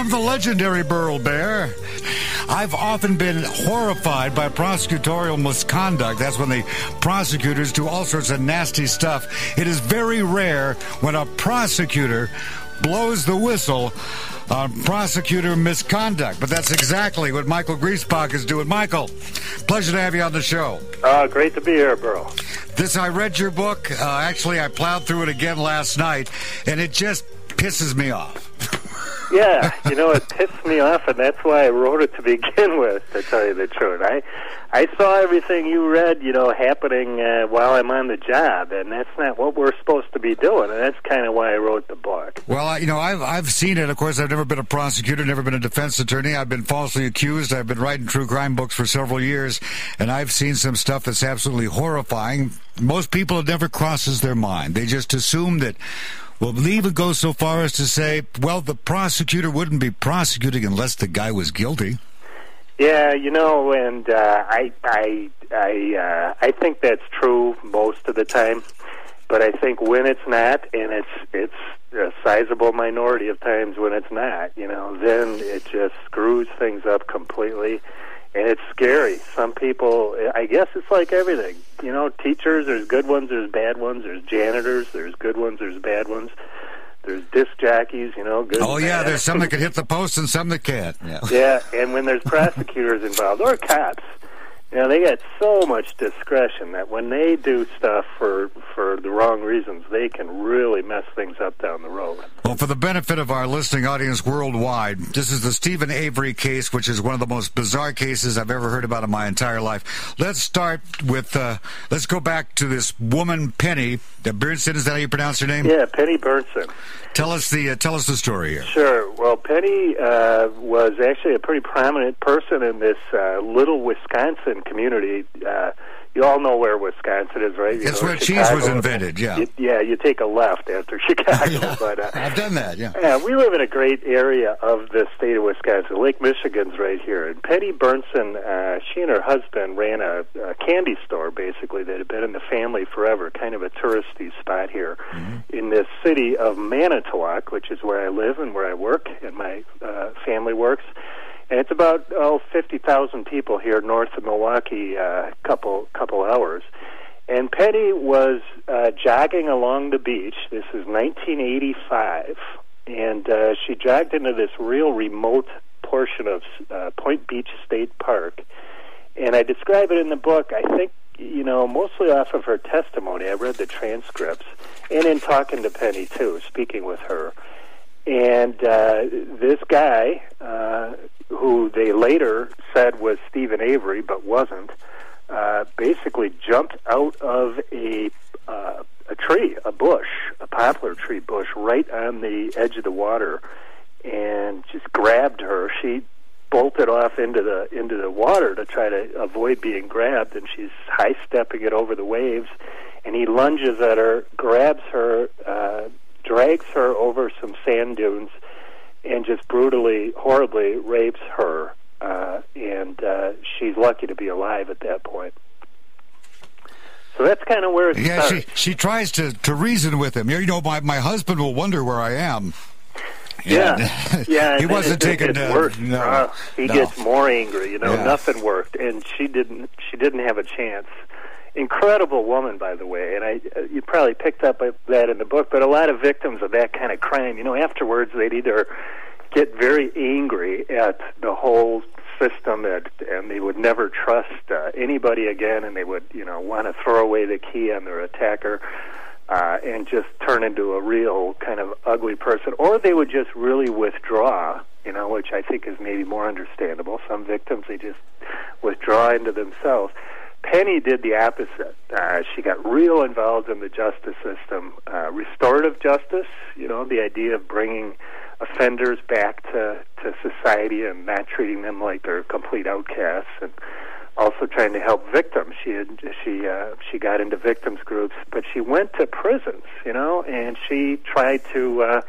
am the legendary Burl Barer. I've often been horrified by prosecutorial misconduct. That's when the prosecutors do all sorts of nasty stuff. It is very rare when a prosecutor blows the whistle on prosecutor misconduct. But that's exactly what Michael Griesbach is doing. Michael, pleasure to have you on the show. Uh, great to be here, Burl. This, I read your book. Uh, actually, I plowed through it again last night, and it just pisses me off. yeah, you know, it pissed me off, and that's why I wrote it to begin with. To tell you the truth, I I saw everything you read, you know, happening uh, while I'm on the job, and that's not what we're supposed to be doing, and that's kind of why I wrote the book. Well, you know, I've I've seen it. Of course, I've never been a prosecutor, never been a defense attorney. I've been falsely accused. I've been writing true crime books for several years, and I've seen some stuff that's absolutely horrifying. Most people it never crosses their mind. They just assume that well, even go so far as to say, well, the prosecutor wouldn't be prosecuting unless the guy was guilty. Yeah, you know, and uh, I, I, I, uh, I think that's true most of the time. But I think when it's not, and it's it's a sizable minority of times when it's not, you know, then it just screws things up completely and it's scary. Some people, I guess it's like everything. You know, teachers, there's good ones, there's bad ones. There's janitors, there's good ones, there's bad ones. There's disc jockeys, you know. Good oh yeah, there's some that can hit the post and some that can't. Yeah. yeah, and when there's prosecutors involved or cops, you know, they got so much discretion that when they do stuff for for the wrong reasons, they can really mess things up down the road. Well, for the benefit of our listening audience worldwide, this is the Steven Avery case, which is one of the most bizarre cases I've ever heard about in my entire life. Let's start with uh, let's go back to this woman Penny Beerntsen. Is that how you pronounce her name? Yeah, Penny Beerntsen. Tell us the uh, tell us the story here. Sure. Well, Penny uh, was actually a pretty prominent person in this uh, little Wisconsin community. Uh, you all know where Wisconsin is, right? You That's where Chicago. cheese was invented. Yeah. You, yeah, you take a left after Chicago. yeah, but uh, I've done that. Yeah. Yeah, we live in a great area of the state of Wisconsin. Lake Michigan's right here, and Penny Beerntsen, uh, she and her husband ran a, a candy store basically that had been in the family forever, kind of a touristy spot here mm-hmm. in this city of Manitowoc, which is where I live and where I work, and my uh, family works and it's about oh fifty thousand people here north of Milwaukee, a uh, couple couple hours. And Penny was uh, jogging along the beach. This is 1985, and uh, she jogged into this real remote portion of uh, Point Beach State Park. And I describe it in the book. I think you know mostly off of her testimony. I read the transcripts, and in talking to Penny too, speaking with her. And uh, this guy, uh, who they later said was Steven Avery, but wasn't, uh, basically jumped out of a uh, a tree, a bush, a poplar tree bush, right on the edge of the water, and just grabbed her. She bolted off into the into the water to try to avoid being grabbed, and she's high stepping it over the waves. And he lunges at her, grabs her, uh, drags her over some sand dunes brutally, horribly rapes her. Uh, and uh, she's lucky to be alive at that point. So that's kind of where it yeah, starts. she she tries to, to reason with him. You know, my, my husband will wonder where I am. Yeah, yeah. he wasn't taking. It worse. No, uh, he no. gets more angry. You know, yeah. nothing worked, and she didn't. She didn't have a chance incredible woman, by the way, and I uh, you probably picked up that in the book. But a lot of victims of that kind of crime, you know, afterwards they'd either get very angry at the whole system, and, and they would never trust uh, anybody again, and they would, you know, want to throw away the key on their attacker. Uh, and just turn into a real kind of ugly person, or they would just really withdraw, you know, which I think is maybe more understandable. Some victims they just withdraw into themselves. Penny did the opposite. Uh, she got real involved in the justice system, uh, restorative justice. You know, the idea of bringing offenders back to to society and not treating them like they're complete outcasts, and also trying to help victims. She had, she uh, she got into victims groups, but she went to prisons. You know, and she tried to. Uh,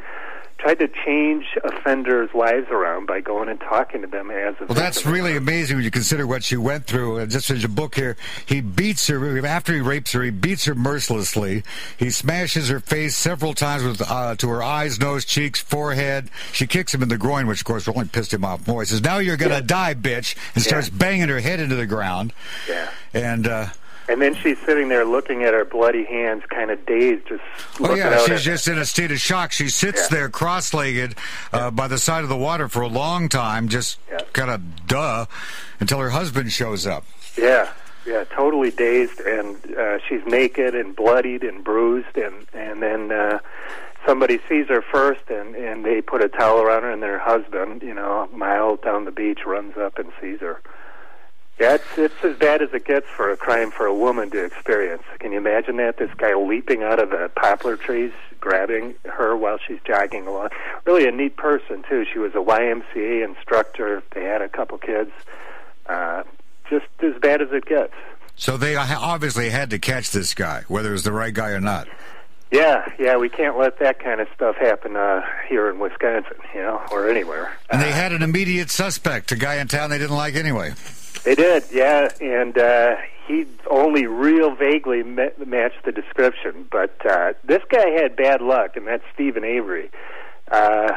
tried to change offenders' lives around by going and talking to them as a well that's really amazing when you consider what she went through. And just as your book here he beats her after he rapes her he beats her mercilessly. He smashes her face several times with uh, to her eyes nose cheeks forehead. She kicks him in the groin which of course only pissed him off. More he says now you're gonna yeah. die bitch and starts yeah. banging her head into the ground. Yeah. And uh and then she's sitting there looking at her bloody hands, kind of dazed, just. Oh yeah, she's just in a state of shock. She sits yeah. there cross-legged uh, by the side of the water for a long time, just yeah. kind of duh, until her husband shows up. Yeah, yeah, totally dazed, and uh, she's naked and bloodied and bruised, and and then. Uh, somebody sees her first and and they put a towel around her and then her husband you know a mile down the beach runs up and sees her yeah, it's, it's as bad as it gets for a crime for a woman to experience. Can you imagine that? This guy leaping out of the poplar trees, grabbing her while she's jogging along. Really a neat person, too. She was a YMCA instructor. They had a couple kids. Uh, just as bad as it gets. So they obviously had to catch this guy, whether it was the right guy or not. Yeah, yeah, we can't let that kind of stuff happen uh, here in Wisconsin, you know, or anywhere. And they had an immediate suspect, a guy in town they didn't like anyway. They did, yeah, and uh, he only real vaguely met, matched the description. But uh, this guy had bad luck, and that's Steven Avery. Uh,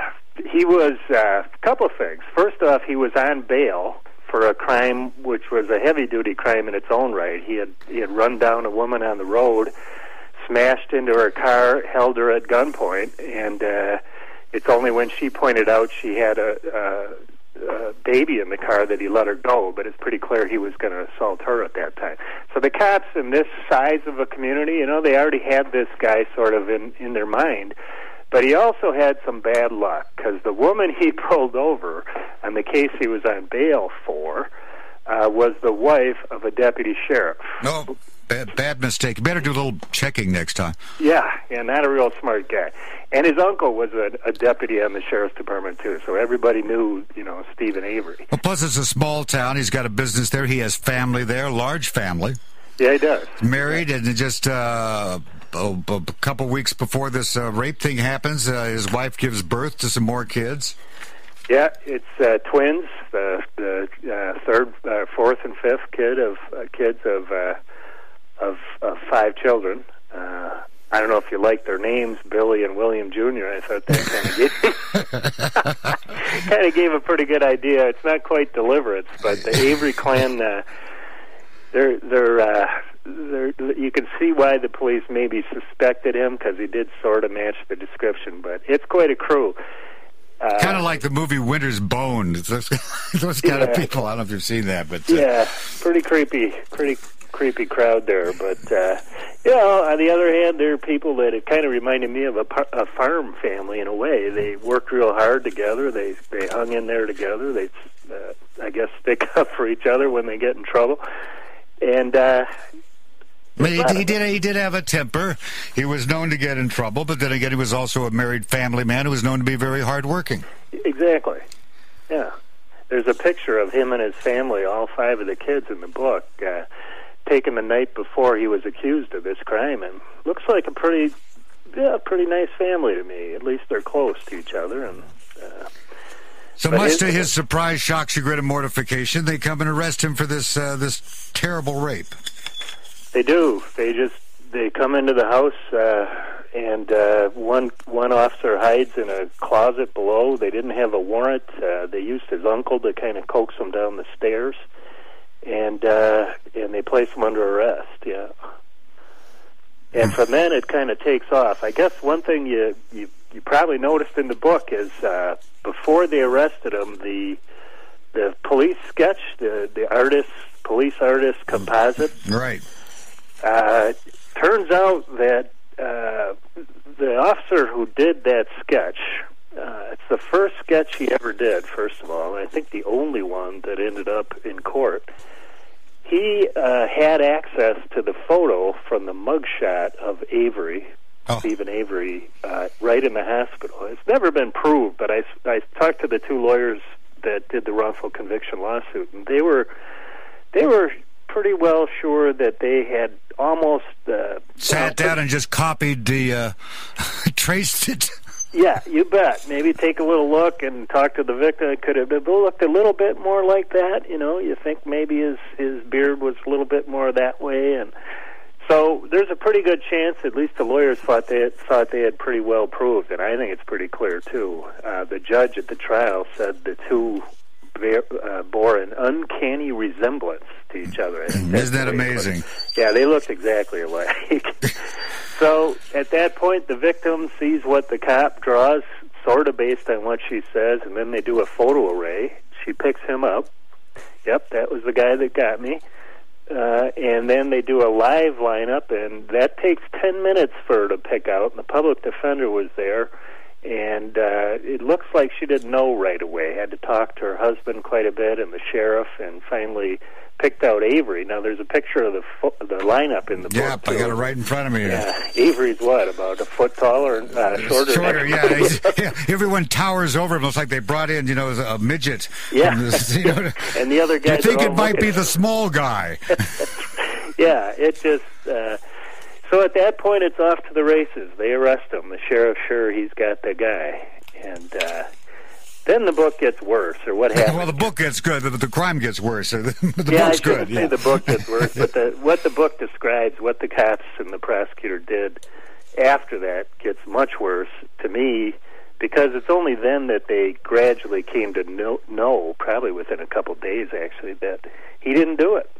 he was uh, a couple of things. First off, he was on bail for a crime which was a heavy-duty crime in its own right. He had he had run down a woman on the road, smashed into her car, held her at gunpoint, and uh, it's only when she pointed out she had a, a uh, baby in the car that he let her go, but it's pretty clear he was going to assault her at that time. So the cops in this size of a community, you know, they already had this guy sort of in in their mind. But he also had some bad luck because the woman he pulled over on the case he was on bail for uh, was the wife of a deputy sheriff. No, bad, bad mistake. Better do a little checking next time. Yeah, yeah, not a real smart guy. And his uncle was a, a deputy on the sheriff's department too, so everybody knew, you know, Steven Avery. Well, plus it's a small town. He's got a business there. He has family there, large family. Yeah, he does. Married, and just uh, a, a couple weeks before this uh, rape thing happens, uh, his wife gives birth to some more kids. Yeah, it's uh, twins, the the uh, third, uh, fourth, and fifth kid of uh, kids of uh, of, of five children. Uh, I don't know if you like their names, Billy and William Jr. I thought that kind of gave kind of gave a pretty good idea. It's not quite Deliverance, but the Avery clan. Uh, they're they're uh, they're you can see why the police maybe suspected him because he did sort of match the description. But it's quite a crew. Uh, kind of like the movie Winter's Bone. Those, those kind yeah. of people. I don't know if you've seen that, but uh, yeah, pretty creepy, pretty creepy crowd there. But uh, you know, on the other hand, there are people that it kind of reminded me of a, a farm family in a way. They worked real hard together. They they hung in there together. They, uh, I guess, stick up for each other when they get in trouble. And uh, he, he, did. He did have a temper. He was known to get in trouble, but then again, he was also a married family man who was known to be very hardworking. Exactly. Yeah. There's a picture of him and his family, all five of the kids in the book. Uh, taken the night before he was accused of this crime, and looks like a pretty, yeah, pretty nice family to me. At least they're close to each other, and. Uh, so much his, to his surprise, shock, chagrin, and mortification, they come and arrest him for this uh, this terrible rape. They do. They just they come into the house, uh, and uh, one one officer hides in a closet below. They didn't have a warrant. Uh, they used his uncle to kind of coax him down the stairs and uh, and they place him under arrest. Yeah, and from then it kind of takes off. I guess one thing you you you probably noticed in the book is uh, before they arrested him, the the police sketch, the the artist, police artist composite, right. Uh, turns out that uh, the officer who did that sketch uh, it's the first sketch he ever did, first of all, and I think the only one that ended up in court he uh, had access to the photo from the mugshot of Avery, oh. Steven Avery, uh, right in the hospital. It's never been proved, but I, I talked to the two lawyers that did the wrongful conviction lawsuit, and they were they were pretty well sure that they had almost uh, sat down and just copied the uh, traced it. Yeah, you bet. Maybe take a little look and talk to the victim. It could have looked a little bit more like that. You know, you think maybe his his beard was a little bit more that way, and so there's a pretty good chance. At least the lawyers thought they had, thought they had pretty well proved, and I think it's pretty clear too. Uh, the judge at the trial said the two bear, uh, bore an uncanny resemblance to each other. Isn't that amazing? Yeah, they looked exactly alike. So at that point, the victim sees what the cop draws, sort of based on what she says, and then they do a photo array. She picks him up. Yep, that was the guy that got me. Uh, and then they do a live lineup, and that takes 10 minutes for her to pick out. And the public defender was there, and uh, it looks like she didn't know right away. Had to talk to her husband quite a bit, and the sheriff, and finally picked out Avery. Now there's a picture of the fo- the lineup in the book. Yep, I got it right in front of me. Yeah, Avery's what about a foot taller, uh, shorter? Shorter, yeah. yeah. Everyone towers over him. It's like they brought in, you know, a midget. Yeah, this, you know, and the other guy. You think it might be the small guy? yeah, it just. Uh, so at that point, it's off to the races. They arrest him. The sheriff, sure he's got the guy, and. Uh, then the book gets worse, or what happens? well, the book gets good, but the crime gets worse. the yeah, book's I good. Yeah, the book gets worse, but the, what the book describes, what the cops and the prosecutor did after that, gets much worse to me because it's only then that they gradually came to know, know probably within a couple of days actually, that he didn't do it.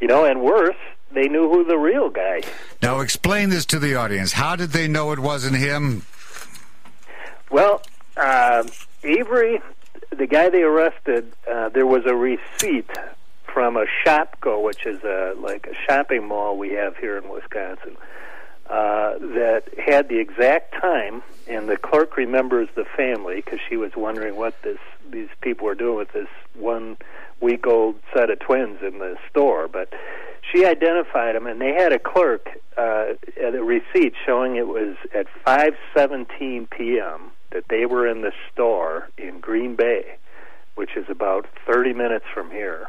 You know, and worse, they knew who the real guy. Now, explain this to the audience. How did they know it wasn't him? Well, uh, Avery, the guy they arrested, uh, there was a receipt from a Shopko, which is a like a shopping mall we have here in Wisconsin, uh, that had the exact time, and the clerk remembers the family because she was wondering what this these people were doing with this one week old set of twins in the store, but she identified them, and they had a clerk uh, at a receipt showing it was at 5:17 p.m that they were in the store in Green Bay, which is about 30 minutes from here.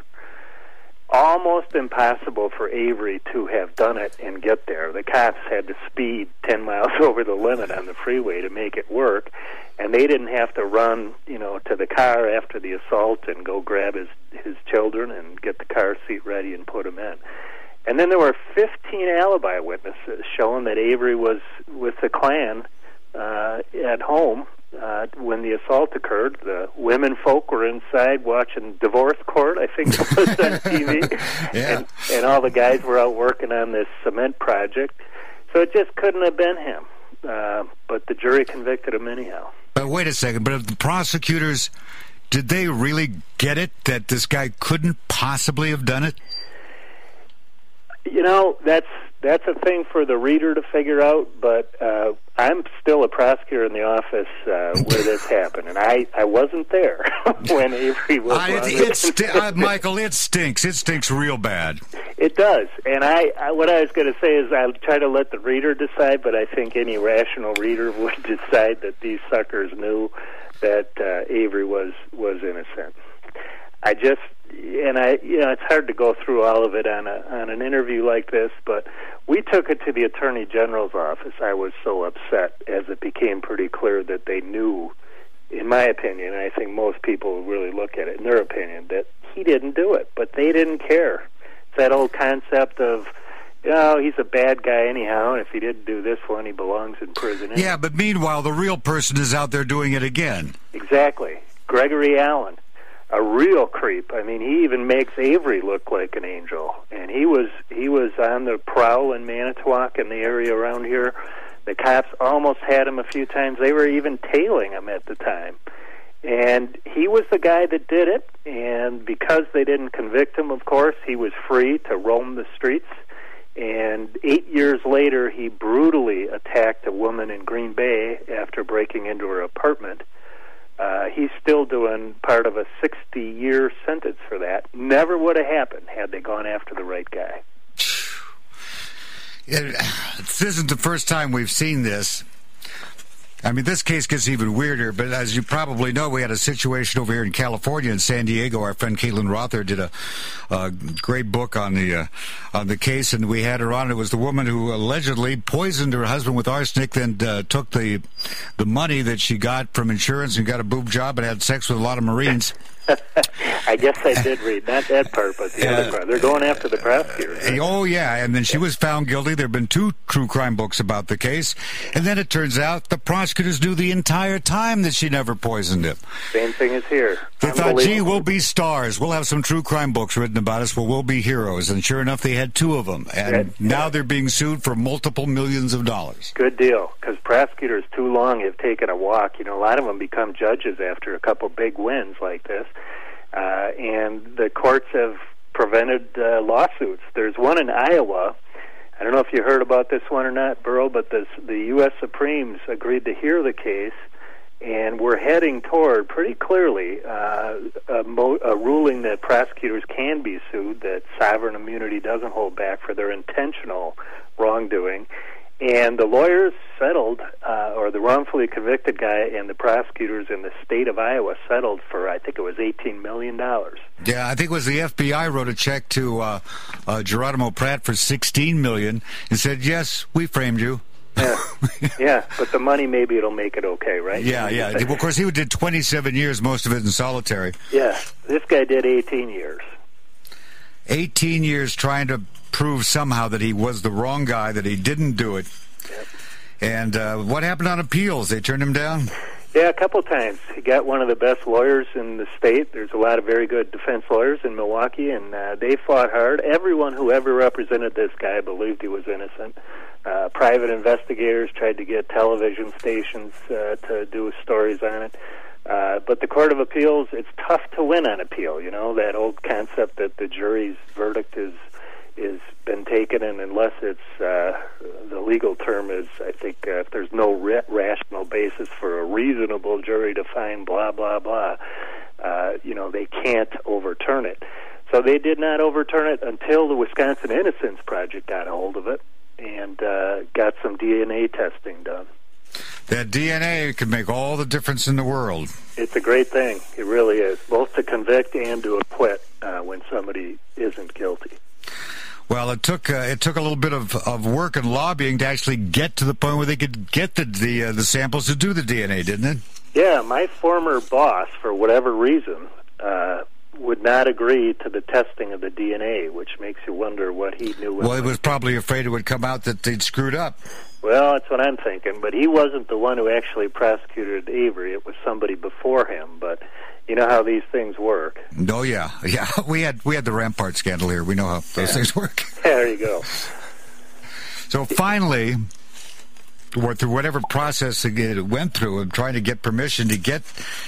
Almost impossible for Avery to have done it and get there. The cops had to speed 10 miles over the limit on the freeway to make it work, and they didn't have to run, you know, to the car after the assault and go grab his his children and get the car seat ready and put them in. And then there were 15 alibi witnesses showing that Avery was with the clan uh, at home uh, when the assault occurred. The women folk were inside watching divorce court, I think it was on TV, yeah. and, and all the guys were out working on this cement project. So it just couldn't have been him. Uh, but the jury convicted him anyhow. But wait a second. But if the prosecutors did they really get it that this guy couldn't possibly have done it? You know, that's that's a thing for the reader to figure out. But uh, I'm still a prosecutor in the office uh, where this happened, and I I wasn't there when Avery was. Uh, it, it uh, Michael, it stinks. It stinks real bad. It does, and I, I what I was going to say is I'll try to let the reader decide, but I think any rational reader would decide that these suckers knew that uh, Avery was was innocent. I just and I you know it's hard to go through all of it on a on an interview like this, but we took it to the attorney general's office. I was so upset as it became pretty clear that they knew, in my opinion, and I think most people really look at it in their opinion that he didn't do it, but they didn't care. It's that old concept of you know, he's a bad guy anyhow, and if he didn't do this one, he belongs in prison. Yeah, but meanwhile, the real person is out there doing it again. Exactly. Gregory Allen a real creep. I mean, he even makes Avery look like an angel. And he was he was on the prowl in Manitowoc in the area around here. The cops almost had him a few times. They were even tailing him at the time. And he was the guy that did it. And because they didn't convict him, of course, he was free to roam the streets. And eight years later, he brutally attacked a woman in Green Bay after breaking into her apartment Uh, he's still doing part of a 60 year sentence for that. Never would have happened had they gone after the right guy. It, this isn't the first time we've seen this. I mean, this case gets even weirder, but as you probably know, we had a situation over here in California, in San Diego. Our friend Caitlin Rother did a, a great book on the uh, on the case, and we had her on. It was the woman who allegedly poisoned her husband with arsenic, then uh, took the the money that she got from insurance and got a boob job and had sex with a lot of Marines. I guess I did read not that part, but the other part. They're going after the prosecutor. Right? Oh yeah, and then she was found guilty. There have been two true crime books about the case, and then it turns out the prosecutors knew the entire time that she never poisoned him. Same thing is here. They thought, gee, we'll be stars. We'll have some true crime books written about us. Well, we'll be heroes. And sure enough, they had two of them, and now they're being sued for multiple millions of dollars. Good deal, because prosecutors too long have taken a walk. You know, a lot of them become judges after a couple big wins like this uh, and the courts have prevented uh, lawsuits. There's one in Iowa. I don't know if you heard about this one or not, Burrow, but this, the U.S. Supremes agreed to hear the case, and we're heading toward pretty clearly uh, a, mo- a ruling that prosecutors can be sued, that sovereign immunity doesn't hold back for their intentional wrongdoing. And the lawyers settled, uh, or the wrongfully convicted guy and the prosecutors in the state of Iowa settled for, I think it was $18 million. Yeah, I think it was the FBI wrote a check to uh, uh, Geronimo Pratt for 16 million and said, yes, we framed you. yeah, yeah, but the money maybe it'll make it okay, right? Yeah, yeah. Well, of course, he did 27 years, most of it in solitary. Yeah, this guy did 18 years. 18 years trying to prove somehow that he was the wrong guy, that he didn't do it. Yep. And uh, what happened on appeals? They turned him down? Yeah, a couple times. He got one of the best lawyers in the state. There's a lot of very good defense lawyers in Milwaukee, and uh, they fought hard. Everyone who ever represented this guy believed he was innocent. Uh, private investigators tried to get television stations uh, to do stories on it. Uh, but the Court of Appeals, it's tough to win on appeal. You know that old concept that the jury's verdict is is been taken, and unless it's uh, the legal term is, I think uh, if there's no ra- rational basis for a reasonable jury to find blah blah blah, uh, you know they can't overturn it. So they did not overturn it until the Wisconsin Innocence Project got a hold of it and uh, got some DNA testing done. That DNA can make all the difference in the world. It's a great thing. It really is, both to convict and to acquit uh, when somebody isn't guilty. Well, it took uh, it took a little bit of, of work and lobbying to actually get to the point where they could get the the, uh, the samples to do the DNA, didn't it? Yeah, my former boss, for whatever reason, uh, would not agree to the testing of the DNA, which makes you wonder what he knew. Well, he was probably afraid it would come out that they'd screwed up. Well, that's what I'm thinking. But he wasn't the one who actually prosecuted Avery. It was somebody before him. But you know how these things work. Oh yeah, yeah. We had we had the Rampart scandal here. We know how those yeah. things work. there you go. So finally, or through whatever process it went through, of trying to get permission to get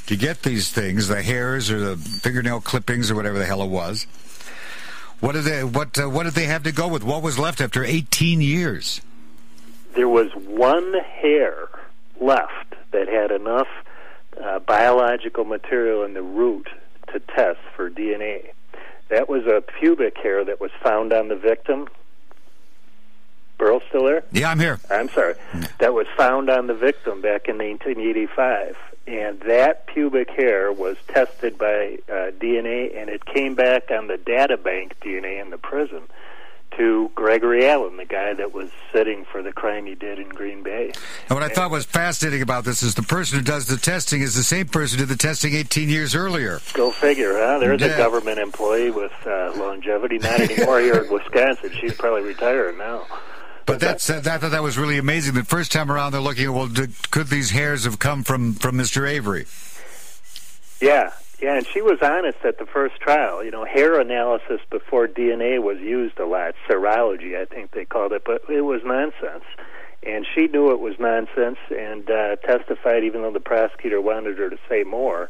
to get these things, the hairs or the fingernail clippings or whatever the hell it was. What did they what uh, what did they have to go with? What was left after 18 years? There was one hair left that had enough uh, biological material in the root to test for DNA. That was a pubic hair that was found on the victim. Burl still there? Yeah, I'm here. I'm sorry. That was found on the victim back in 1985. And that pubic hair was tested by uh, DNA, and it came back on the data bank DNA in the prison to Gregory Allen, the guy that was sitting for the crime he did in Green Bay. And what I thought was fascinating about this is the person who does the testing is the same person who did the testing 18 years earlier. Go figure, huh? There's yeah. a government employee with uh, longevity. Not anymore here in Wisconsin. She's probably retired now. But that's uh, I thought that was really amazing. The first time around, they're looking at well, did, could these hairs have come from from Mr. Avery? Yeah, yeah, and she was honest at the first trial. You know, hair analysis before DNA was used a lot. Serology, I think they called it, but it was nonsense. And she knew it was nonsense and uh, testified, even though the prosecutor wanted her to say more,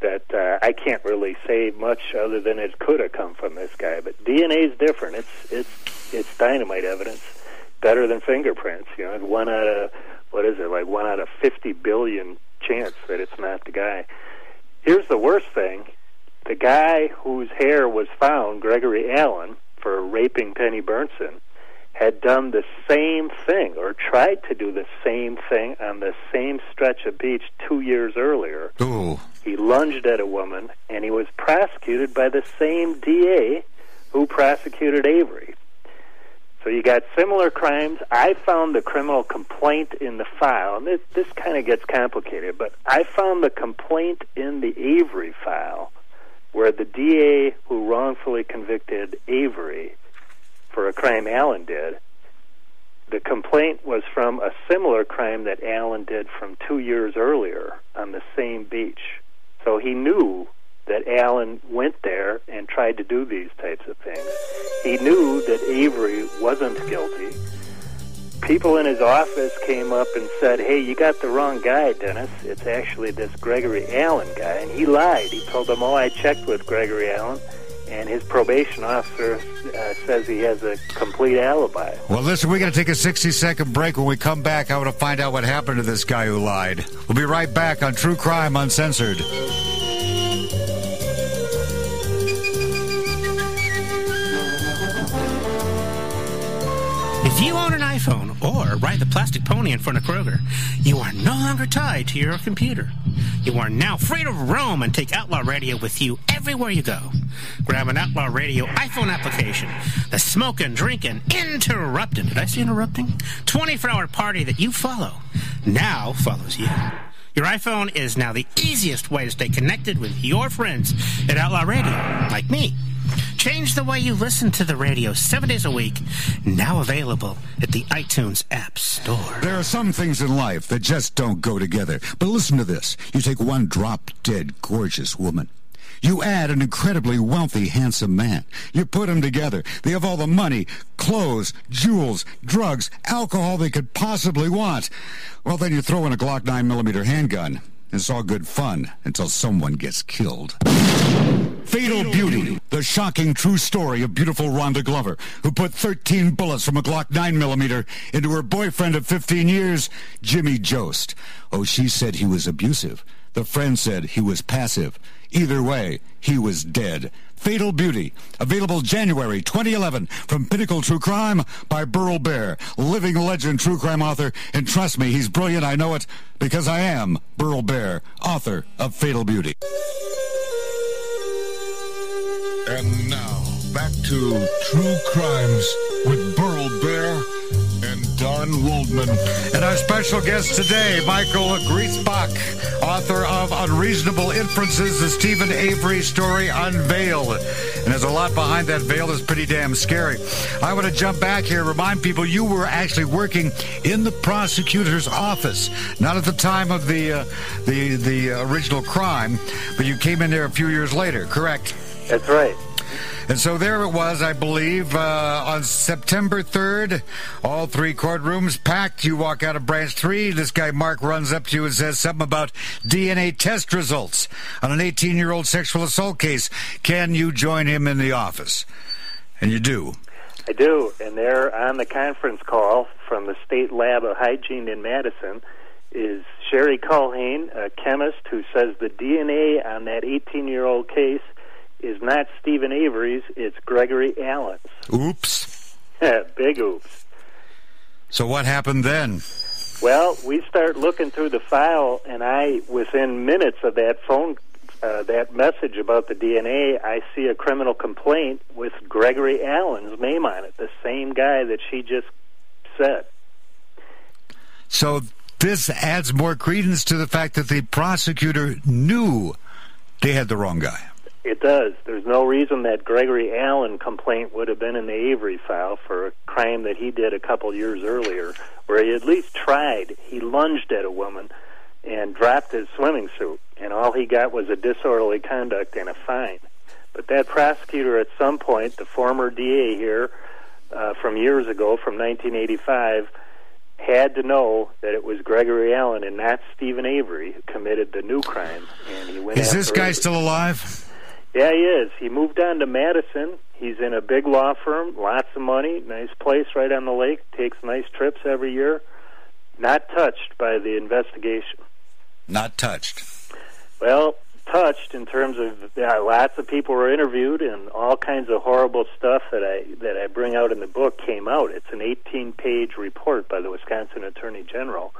that uh, I can't really say much other than it could have come from this guy. But DNA is different. It's it's it's dynamite evidence, better than fingerprints. You know, one out of what is it like one out of fifty billion chance that it's not the guy. Here's the worst thing the guy whose hair was found, Gregory Allen, for raping Penny Beerntsen, had done the same thing or tried to do the same thing on the same stretch of beach two years earlier. Ooh. He lunged at a woman and he was prosecuted by the same DA who prosecuted Avery. So you got similar crimes. I found the criminal complaint in the file, and this, this kind of gets complicated, but I found the complaint in the Avery file where the DA who wrongfully convicted Avery for a crime Allen did, the complaint was from a similar crime that Allen did from two years earlier on the same beach. So he knew that Allen went there and tried to do these types of things. He knew that Avery wasn't guilty. People in his office came up and said, Hey, you got the wrong guy, Dennis. It's actually this Gregory Allen guy. And he lied. He told them, Oh, I checked with Gregory Allen and his probation officer uh, says he has a complete alibi. Well, listen, we're going to take a 60 second break. When we come back, I want to find out what happened to this guy who lied. We'll be right back on True Crime Uncensored. If you own an iPhone or ride the plastic pony in front of Kroger, you are no longer tied to your computer. You are now free to roam and take Outlaw Radio with you everywhere you go. Grab an Outlaw Radio iPhone application. The smoking, drinking, interrupting, did I say interrupting? 24 hour party that you follow now follows you. Your iPhone is now the easiest way to stay connected with your friends at Outlaw Radio, like me. Change the way you listen to the radio seven days a week. Now available at the iTunes App Store. There are some things in life that just don't go together. But listen to this. You take one drop dead gorgeous woman. You add an incredibly wealthy, handsome man. You put them together. They have all the money, clothes, jewels, drugs, alcohol they could possibly want. Well, then you throw in a Glock 9mm handgun. And it's all good fun until someone gets killed. Fatal Beauty, the shocking true story of beautiful Rhonda Glover, who put 13 bullets from a Glock 9mm into her boyfriend of 15 years, Jimmy Jost. Oh, she said he was abusive. The friend said he was passive. Either way, he was dead. Fatal Beauty, available January 2011 from Pinnacle True Crime by Burl Barer, living legend true crime author. And trust me, he's brilliant. I know it because I am Burl Barer, author of Fatal Beauty. And now, back to True Crimes with Burl Barer and Don Waldman. And our special guest today, Michael Griesbach, author of Unreasonable Inferences, the Steven Avery story unveiled. And there's a lot behind that veil that's pretty damn scary. I want to jump back here, remind people you were actually working in the prosecutor's office, not at the time of the uh, the the original crime, but you came in there a few years later, correct? That's right. And so there it was, I believe, uh, on September 3rd. All three courtrooms packed. You walk out of branch three. This guy, Mark, runs up to you and says something about DNA test results on an 18 year old sexual assault case. Can you join him in the office? And you do. I do. And there on the conference call from the State Lab of Hygiene in Madison is Sherry Culhane, a chemist who says the DNA on that 18 year old case is not Steven Avery's, it's Gregory Allen's. Oops. Big oops. So what happened then? Well, we start looking through the file, and I, within minutes of that phone, uh, that message about the DNA, I see a criminal complaint with Gregory Allen's name on it, the same guy that she just said. So this adds more credence to the fact that the prosecutor knew they had the wrong guy. It does. There's no reason that Gregory Allen complaint would have been in the Avery file for a crime that he did a couple years earlier, where he at least tried. He lunged at a woman and dropped his swimming suit, and all he got was a disorderly conduct and a fine. But that prosecutor, at some point, the former DA here uh, from years ago, from 1985, had to know that it was Gregory Allen and not Steven Avery who committed the new crime, and he went. Is this guy Avery. still alive? Yeah, he is. He moved on to Madison. He's in a big law firm, lots of money, nice place right on the lake, takes nice trips every year. Not touched by the investigation. Not touched. Well, touched in terms of yeah, lots of people were interviewed and all kinds of horrible stuff that I that I bring out in the book came out. It's an 18-page report by the Wisconsin Attorney General,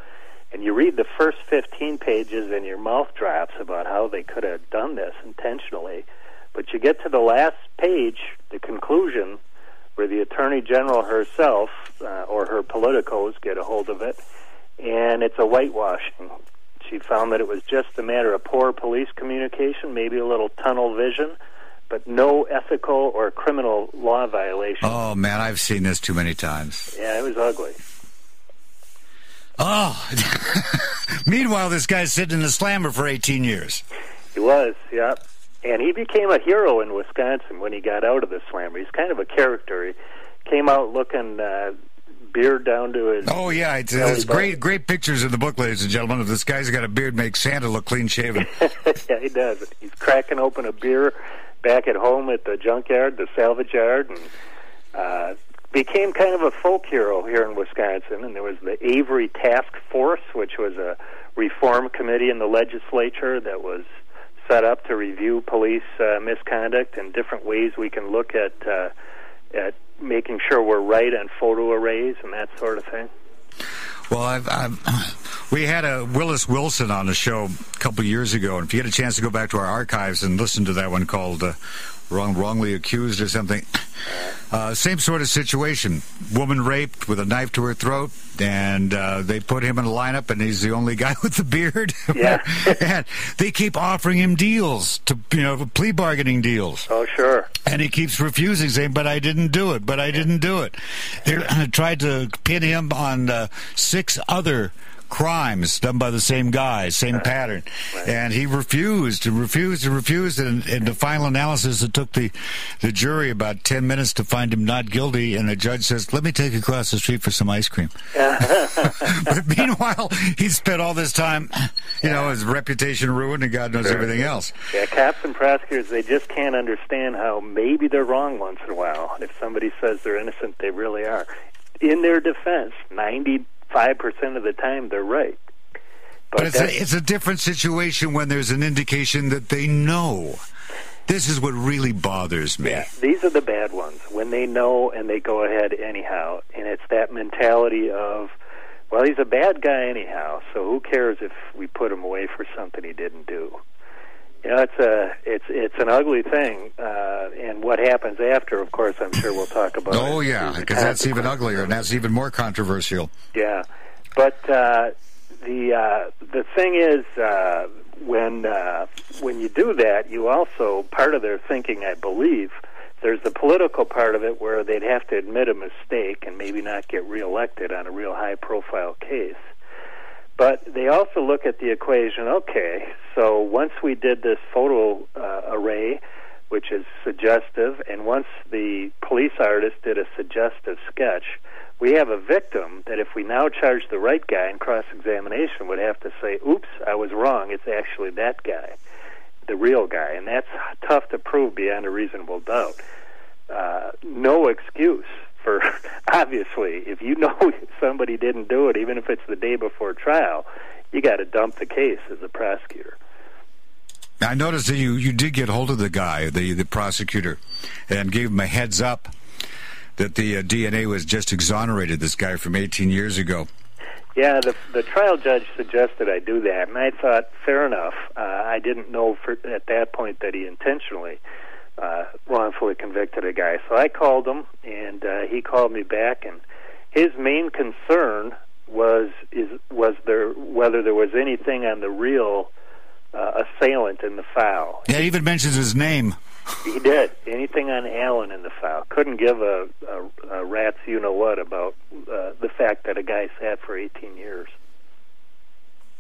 and you read the first 15 pages and your mouth drops about how they could have done this intentionally. But you get to the last page, the conclusion, where the Attorney General herself uh, or her politicos get a hold of it, and it's a whitewashing. She found that it was just a matter of poor police communication, maybe a little tunnel vision, but no ethical or criminal law violation. Oh man, I've seen this too many times. Yeah, it was ugly. Oh. Meanwhile, this guy's sitting in the slammer for 18 years. He was, yeah. And he became a hero in Wisconsin when he got out of the slammer. He's kind of a character. He came out looking uh, beard down to his. Oh yeah, it's, it's great, great pictures in the book, ladies and gentlemen. Of this guy's got a beard, makes Santa look clean shaven. yeah, he does. He's cracking open a beer back at home at the junkyard, the salvage yard, and uh, became kind of a folk hero here in Wisconsin. And there was the Avery Task Force, which was a reform committee in the legislature that was set up to review police uh, misconduct and different ways we can look at uh, at making sure we're right on photo arrays and that sort of thing. Well, I've, I've, we had a Willis Wilson on the show a couple years ago, and if you get a chance to go back to our archives and listen to that one called uh, "Wrong, Wrongly Accused" or something, uh, same sort of situation: woman raped with a knife to her throat, and uh, they put him in a lineup, and he's the only guy with the beard. Yeah. and they keep offering him deals to, you know, plea bargaining deals. Oh, sure. And he keeps refusing, saying, "But I didn't do it. But I didn't do it." They tried to pin him on uh, six other crimes done by the same guy, same pattern, and he refused and refused and refused. And in the final analysis, it took the the jury about ten minutes to find him not guilty. And the judge says, "Let me take you across the street for some ice cream." but meanwhile, he spent all this time, you know, his reputation ruined, and God knows everything else. Yeah, cops and prosecutors, they just can't understand how maybe they're wrong once in a while. If somebody says they're innocent, they really are. In their defense, 95% of the time, they're right. But it's a, it's a different situation when there's an indication that they know. This is what really bothers me. Yeah, these are the bad ones when they know and they go ahead anyhow, and it's that mentality of, well, he's a bad guy anyhow, so who cares if we put him away for something he didn't do? You know, it's a it's it's an ugly thing, uh, and what happens after, of course, I'm sure we'll talk about. Oh it. yeah, because that's even uglier and that's even more controversial. Yeah, but uh, the uh, the thing is, uh, when uh, when you do that, you also part of their thinking, I believe, there's the political part of it where they'd have to admit a mistake and maybe not get reelected on a real high profile case. But they also look at the equation. Okay, so once we did this photo uh, array, which is suggestive, and once the police artist did a suggestive sketch, we have a victim that if we now charge the right guy in cross examination would have to say, oops, I was wrong. It's actually that guy, the real guy. And that's tough to prove beyond a reasonable doubt. Uh, no excuse for, obviously, if you know somebody didn't do it, even if it's the day before trial, you got to dump the case as a prosecutor. I noticed that you, you did get hold of the guy, the, the prosecutor, and gave him a heads up that the uh, DNA was just exonerated this guy from 18 years ago. Yeah, the the trial judge suggested I do that, and I thought fair enough. Uh, I didn't know for, at that point that he intentionally uh, wrongfully convicted a guy, so I called him, and uh, he called me back, and his main concern was is was there whether there was anything on the real uh, assailant in the file. Yeah, he even mentions his name. He did anything on Allen in the file. Couldn't give a, a, a rat's you know what about uh, the fact that a guy sat for 18 years.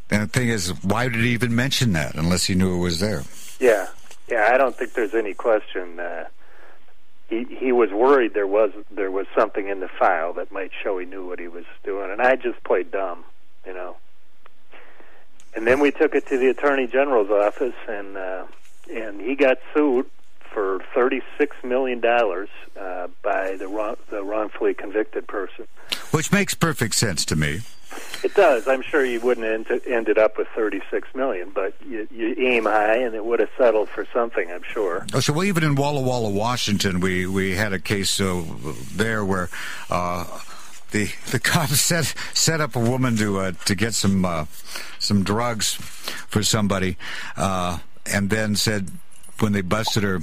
And the thing is, why did he even mention that unless he knew it was there? Yeah, yeah. I don't think there's any question. Uh, he he was worried there was there was something in the file that might show he knew what he was doing, and I just played dumb, you know. And then we took it to the attorney general's office, and uh, and he got sued for thirty-six million dollars uh, by the wrong, the wrongfully convicted person. Which makes perfect sense to me. It does. I'm sure you wouldn't end, ended up with 36 million, but you, you aim high, and it would have settled for something. I'm sure. Oh, so well, even in Walla Walla, Washington, we we had a case uh, there where. Uh, the the cops set set up a woman to uh, to get some uh, some drugs for somebody, uh, and then said when they busted her,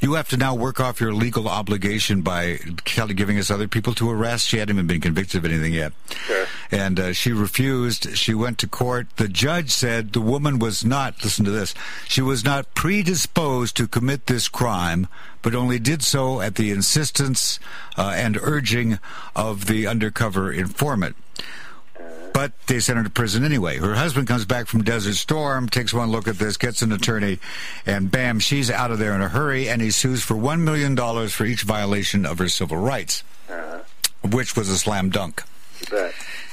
you have to now work off your legal obligation by giving us other people to arrest. She hadn't even been convicted of anything yet. Sure. And uh, she refused. She went to court. The judge said the woman was not, listen to this, she was not predisposed to commit this crime, but only did so at the insistence uh, and urging of the undercover informant but they sent her to prison anyway. Her husband comes back from Desert Storm, takes one look at this, gets an attorney, and bam, she's out of there in a hurry, and he sues for $1 million for each violation of her civil rights, uh-huh. which was a slam dunk.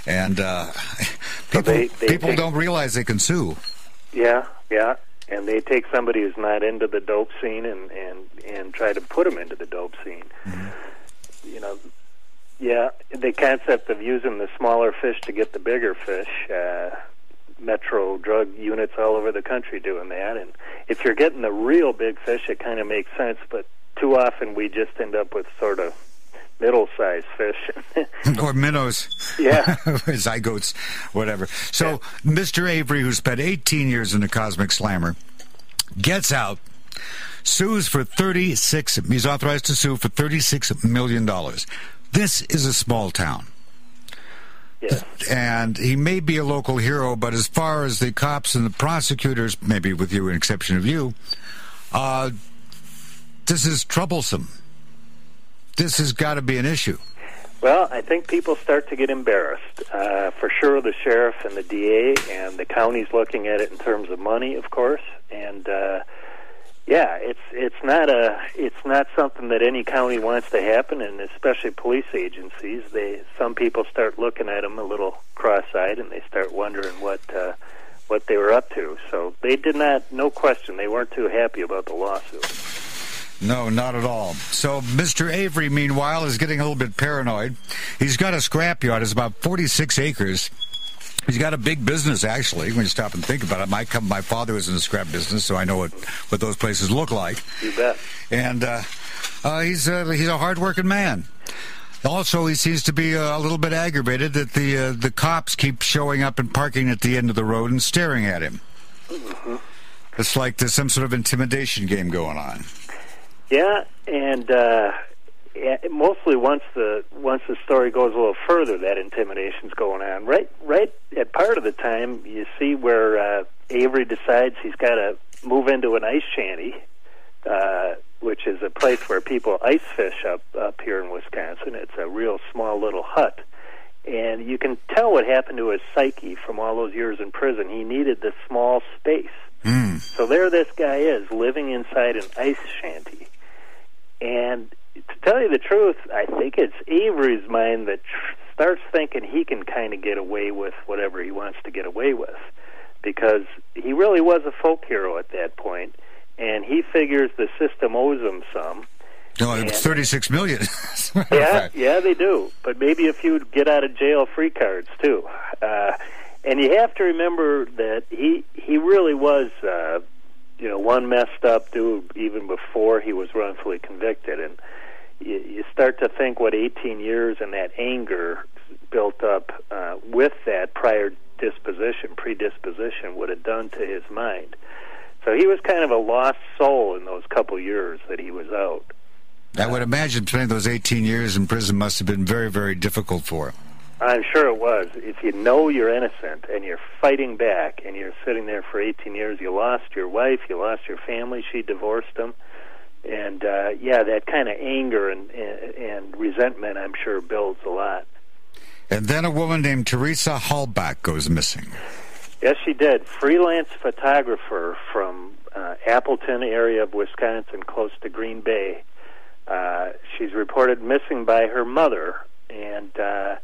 And uh, people, they, they people take, don't realize they can sue. Yeah, yeah. And they take somebody who's not into the dope scene and, and, and try to put them into the dope scene. Mm-hmm. You know, yeah, the concept of using the smaller fish to get the bigger fish. Uh, metro drug units all over the country doing that. And if you're getting the real big fish, it kind of makes sense. But too often we just end up with sort of middle-sized fish or minnows. Yeah, zygotes, whatever. So yeah. Mr. Avery, who spent 18 years in the Cosmic Slammer, gets out. Sues for 36, he's authorized to sue for $36 million. This is a small town. Yes. And he may be a local hero, but as far as the cops and the prosecutors, maybe with you, an exception of you, uh, this is troublesome. This has got to be an issue. Well, I think people start to get embarrassed. Uh, for sure, the sheriff and the DA and the county's looking at it in terms of money, of course, and uh, yeah, it's it's not a it's not something that any county wants to happen, and especially police agencies. They some people start looking at them a little cross-eyed, and they start wondering what uh, what they were up to. So they did not, no question, they weren't too happy about the lawsuit. No, not at all. So Mr. Avery, meanwhile, is getting a little bit paranoid. He's got a scrapyard. It's about 46 acres. He's got a big business, actually. When you stop and think about it, my my father was in the scrap business, so I know what, what those places look like. You bet. And uh, uh, he's uh, he's a hardworking man. Also, he seems to be uh, a little bit aggravated that the uh, the cops keep showing up and parking at the end of the road and staring at him. Mm-hmm. It's like there's some sort of intimidation game going on. Yeah, and uh, mostly once the once the story goes a little further, that intimidation's going on. Right, right at part of the time, you see where uh, Avery decides he's got to move into an ice shanty, uh, which is a place where people ice fish up up here in Wisconsin. It's a real small little hut, and you can tell what happened to his psyche from all those years in prison. He needed this small space. Mm. So there, this guy is living inside an ice shanty, and to tell you the truth, I think it's Avery's mind that tr- starts thinking he can kind of get away with whatever he wants to get away with, because he really was a folk hero at that point, and he figures the system owes him some. No, it was thirty-six million. yeah, yeah, they do. But maybe a few get out of jail free cards too. Uh, and you have to remember that he he really was uh, you know one messed up dude even before he was wrongfully convicted and you, you start to think what 18 years and that anger built up uh, with that prior disposition, predisposition, would have done to his mind. So he was kind of a lost soul in those couple years that he was out. I would imagine spending those 18 years in prison must have been very, very difficult for him. I'm sure it was. If you know you're innocent and you're fighting back and you're sitting there for 18 years, you lost your wife, you lost your family, she divorced him and uh, yeah, that kind of anger and, and, and resentment, I'm sure, builds a lot. And then a woman named Teresa Halbach goes missing. Yes, she did. Freelance photographer from uh, Appleton area of Wisconsin, close to Green Bay. Uh, she's reported missing by her mother, and uh,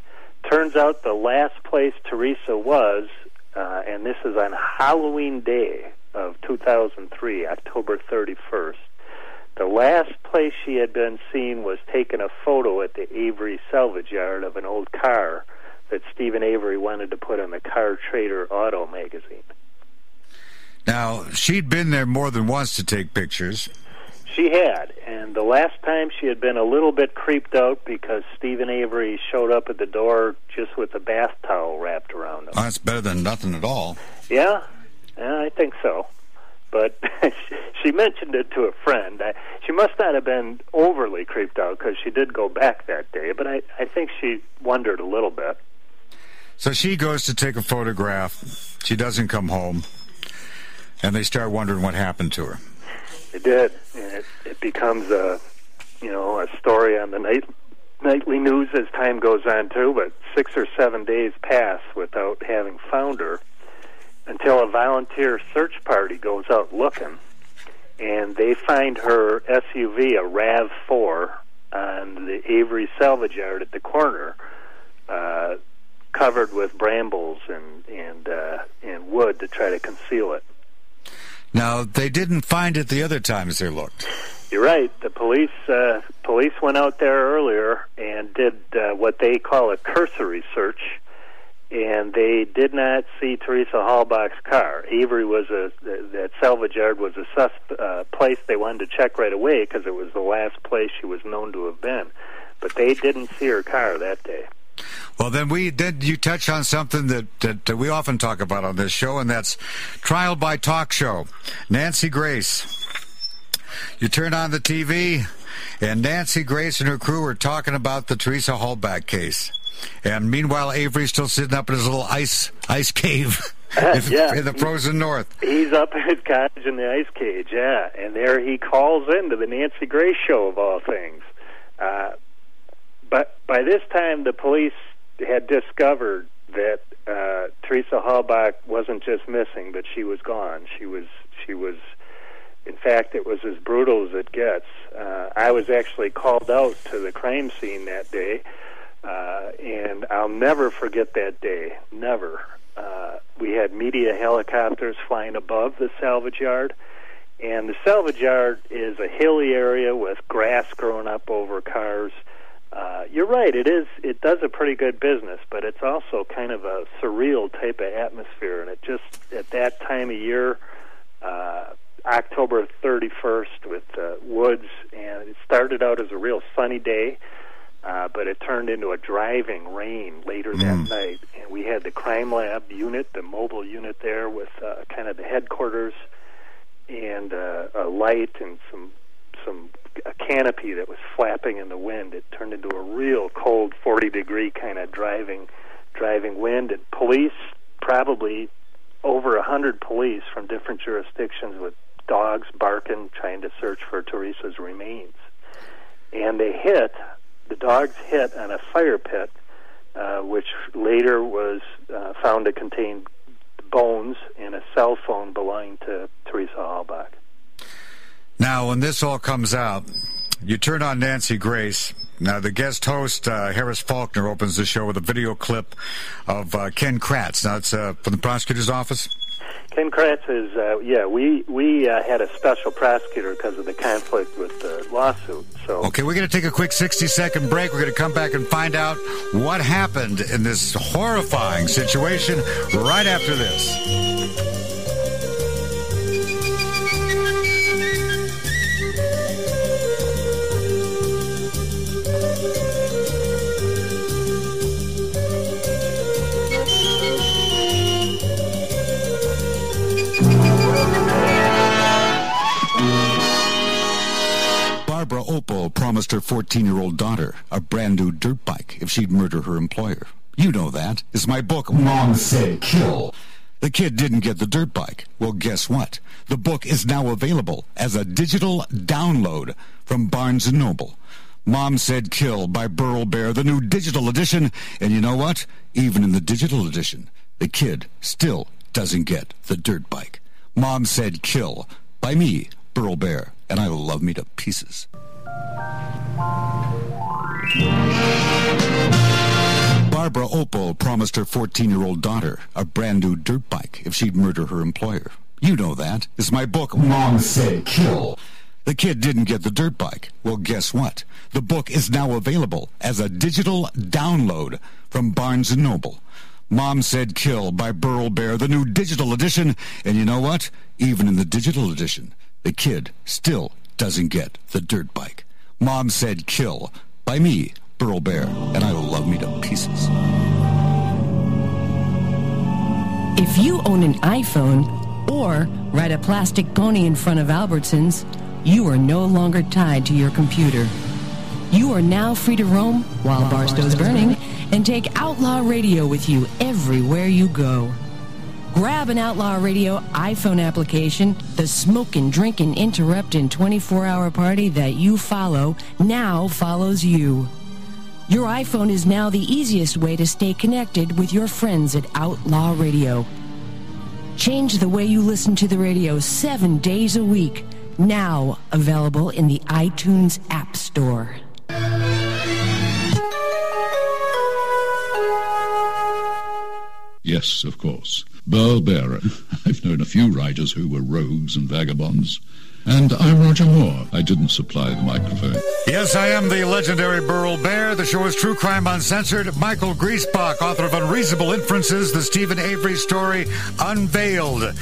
turns out the last place Teresa was, uh, and this is on Halloween Day of 2003, October 31st the last place she had been seen was taking a photo at the Avery salvage yard of an old car that Steven Avery wanted to put on the Car Trader Auto magazine. Now, she'd been there more than once to take pictures. She had, and the last time she had been a little bit creeped out because Steven Avery showed up at the door just with a bath towel wrapped around him. Oh, that's better than nothing at all. Yeah, yeah I think so. But she mentioned it to a friend. She must not have been overly creeped out because she did go back that day, but I, I think she wondered a little bit. So she goes to take a photograph. She doesn't come home. And they start wondering what happened to her. It did. And it, it becomes a, you know, a story on the night, nightly news as time goes on, too. But six or seven days pass without having found her until a volunteer search party goes out looking. And they find her SUV, a RAV4, on the Avery salvage yard at the corner. Uh, covered with brambles and and uh, and wood to try to conceal it. Now they didn't find it the other times they looked. You're right. The police uh, police went out there earlier and did uh, what they call a cursory search, and they did not see Teresa Halbach's car. Avery was a that salvage yard was a sus, uh, place they wanted to check right away because it was the last place she was known to have been, but they didn't see her car that day. Well, then we then you touch on something that, that, that we often talk about on this show, and that's trial by talk show. Nancy Grace. You turn on the TV, and Nancy Grace and her crew are talking about the Teresa Halbach case. And meanwhile, Avery's still sitting up in his little ice ice cave in, yeah. in the frozen north. He's up in his cottage in the ice cage, yeah. And there he calls into the Nancy Grace show of all things. Uh, but by this time, the police had discovered that uh, Teresa Halbach wasn't just missing, but she was gone. She was she was. In fact, it was as brutal as it gets. Uh, I was actually called out to the crime scene that day, uh, and I'll never forget that day. Never. Uh, we had media helicopters flying above the salvage yard, and the salvage yard is a hilly area with grass growing up over cars. Uh, you're right. It is. It does a pretty good business, but it's also kind of a surreal type of atmosphere. And it just at that time of year, uh, October 31st, with uh, woods, and it started out as a real sunny day, uh, but it turned into a driving rain later Mm. that night. And we had the crime lab unit, the mobile unit there, with uh, kind of the headquarters and uh, a light and some some a canopy that was flapping in the wind. It turned into a real cold, 40 degree kind of driving driving wind. And police, probably over a hundred police from different jurisdictions, with dogs barking, trying to search for Teresa's remains. And they hit the dogs hit on a fire pit, uh, which later was uh, found to contain bones and a cell phone belonging to Teresa Halbach. Now, when this all comes out, you turn on Nancy Grace. Now, the guest host, uh, Harris Faulkner, opens the show with a video clip of uh, Ken Kratz. Now, it's uh, from the prosecutor's office. Ken Kratz is, uh, yeah, we we uh, had a special prosecutor because of the conflict with the lawsuit. So Okay, we're going to take a quick 60 second break. We're going to come back and find out what happened in this horrifying situation right after this. Promised her 14 year old daughter a brand new dirt bike if she'd murder her employer. You know that. It's my book, Mom Said Kill. The kid didn't get the dirt bike. Well, guess what? The book is now available as a digital download from Barnes & Noble. Mom Said Kill by Burl Barer, the new digital edition. And you know what? Even in the digital edition, the kid still doesn't get the dirt bike. Mom Said Kill by me, Burl Barer, and I love me to pieces. Barbara Opel promised her 14 year old daughter a brand new dirt bike if she'd murder her employer. You know that. It's my book, Mom Said Kill. The kid didn't get the dirt bike. Well, guess what? The book is now available as a digital download from Barnes & Noble. Mom Said Kill by Burl Barer, the new digital edition. And you know what? Even in the digital edition, the kid still doesn't get the dirt bike. Mom Said Kill by me, Burl Barer, and I will love me to pieces. If you own an iPhone or ride a plastic pony in front of Albertsons, you are no longer tied to your computer. You are now free to roam while Barstow's burning and take Outlaw Radio with you everywhere you go. Grab an Outlaw Radio iPhone application. The smoke and drink and interrupt in 24 hour party that you follow now follows you. Your iPhone is now the easiest way to stay connected with your friends at Outlaw Radio. Change the way you listen to the radio seven days a week. Now available in the iTunes App Store. Yes, of course. Burl Barer. I've known a few writers who were rogues and vagabonds. And I'm Roger Moore. I didn't supply the microphone. Yes, I am the legendary Burl Barer. The show is True Crime Uncensored. Michael Griesbach, author of Unreasonable Inferences, the Steven Avery story, Unveiled.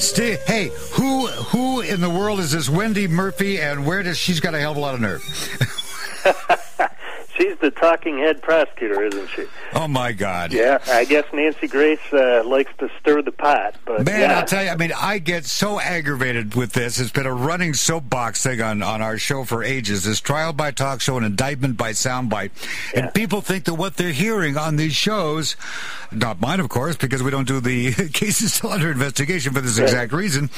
St- hey, who who in the world is this Wendy Murphy, and where does she's got a hell of a lot of nerve? She's the talking head prosecutor, isn't she? Oh my God! Yeah, I guess Nancy Grace uh, likes to stir the pot. But Man, yeah. I'll tell you, I mean, I get so aggravated with this. It's been a running soapbox thing on, on our show for ages. This trial by talk show and indictment by soundbite. Yeah. And people think that what they're hearing on these shows, not mine, of course, because we don't do the cases still under investigation for this Right. exact reason.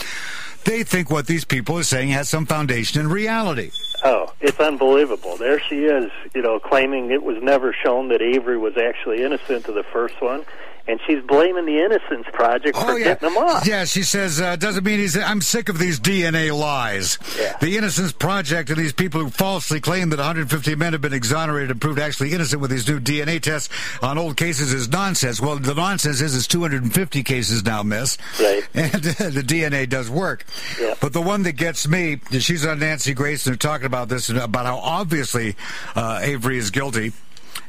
They think what these people are saying has some foundation in reality. Oh, it's unbelievable. There she is, you know, claiming it was never shown that Avery was actually innocent of the first one, and she's blaming the Innocence Project for Oh yeah, getting him off. yeah. She says uh, doesn't mean he's. I'm sick of these DNA lies. Yeah. The Innocence Project and these people who falsely claim that 150 men have been exonerated and proved actually innocent with these new DNA tests on old cases is nonsense. Well, the nonsense is it's 250 cases now, Miss. Right. And the DNA does work. Yeah. But the one that gets me, she's on Nancy Grace and they're talking about this about how obviously uh, Avery is guilty.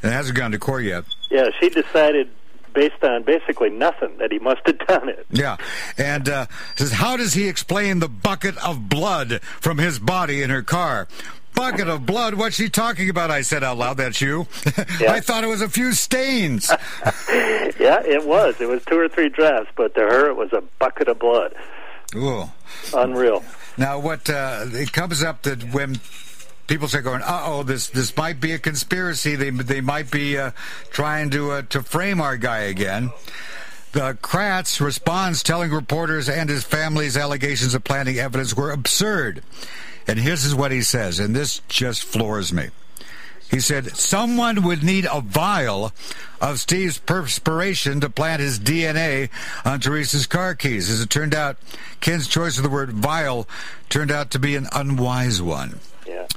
and hasn't gone to court yet. Yeah, she decided based on basically nothing that he must have done it. Yeah, and uh, says, how does he explain the bucket of blood from his body in her car? Bucket of blood? What's she talking about? I said out loud. That's you. Yeah. I thought it was a few stains. Yeah, it was. It was two or three drafts, but to her it was a bucket of blood. Ooh. Unreal. Now, what uh, it comes up that when people start going, "Uh oh, this this might be a conspiracy. They they might be uh, trying to uh, to frame our guy again." The Kratz responds, telling reporters and his family's allegations of planting evidence were absurd. And here's is what he says, and this just floors me. He said, someone would need a vial of Steve's perspiration to plant his DNA on Teresa's car keys. As it turned out, Ken's choice of the word vial turned out to be an unwise one. Yeah.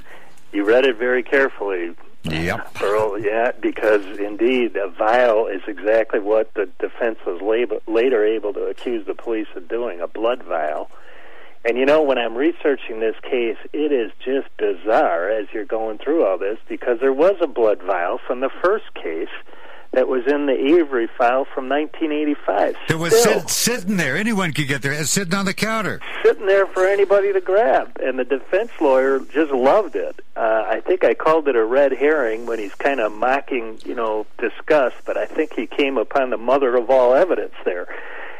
You read it very carefully. Yep. Burl, yeah, because indeed, a vial is exactly what the defense was lab- later able to accuse the police of doing a blood vial. And you know, when I'm researching this case, it is just bizarre as you're going through all this because there was a blood vial from the first case that was in the Avery file from 1985. It was sit, sitting there. Anyone could get there. It's sitting on the counter. sitting there for anybody to grab, and the defense lawyer just loved it. Uh, I think I called it a red herring when he's kind of mocking, you know, disgust, but I think he came upon the mother of all evidence there.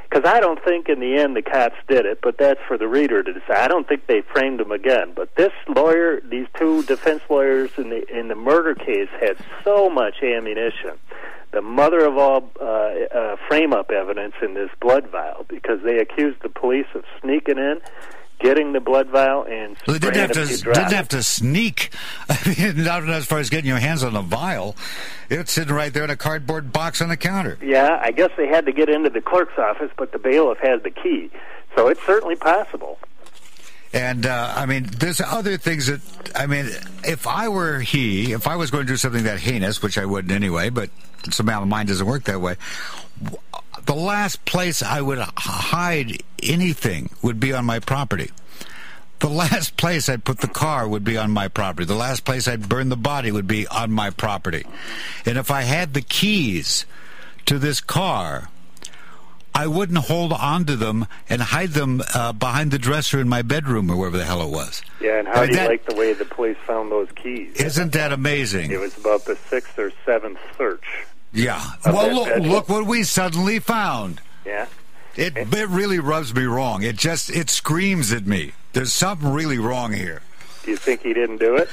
Because I don't think in the end the cops did it, but that's for the reader to decide. I don't think they framed him again. But this lawyer, these two defense lawyers in the in the murder case had so much ammunition. The mother of all uh, uh, frame up evidence in this blood vial because they accused the police of sneaking in, getting the blood vial, and Well, they didn't have to didn't have to sneak. I mean, not as far as getting your hands on the vial. It's sitting right there in a cardboard box on the counter. Yeah, I guess they had to get into the clerk's office, but the bailiff has the key, so it's certainly possible. And uh, I mean, there's other things that I mean, if I were he, if I was going to do something that heinous, which I wouldn't anyway, but somehow mine doesn't work that way. The last place I would hide anything would be on my property. The last place I'd put the car would be on my property. The last place I'd burn the body would be on my property. And if I had the keys to this car, I wouldn't hold on to them and hide them uh, behind the dresser in my bedroom or wherever the hell it was. Yeah, and how Uh, do you that- like the way the police found those keys? Isn't that amazing? It was about the sixth or seventh search. Yeah. Well, look, bedroom. look what we suddenly found. Yeah. It it really rubs me wrong. It just it screams at me. There's something really wrong here. Do you think he didn't do it?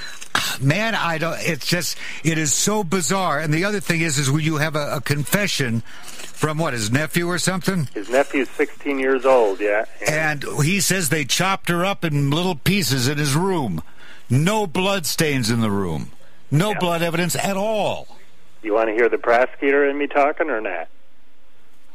Man, I don't. It's just it is so bizarre. And the other thing is, is when you have a, a confession from what his nephew or something, His nephew's 16 years old. Yeah. and he says they chopped her up in little pieces in his room. No blood stains in the room. No Yeah. blood evidence at all. you want to hear the prosecutor and me talking or not?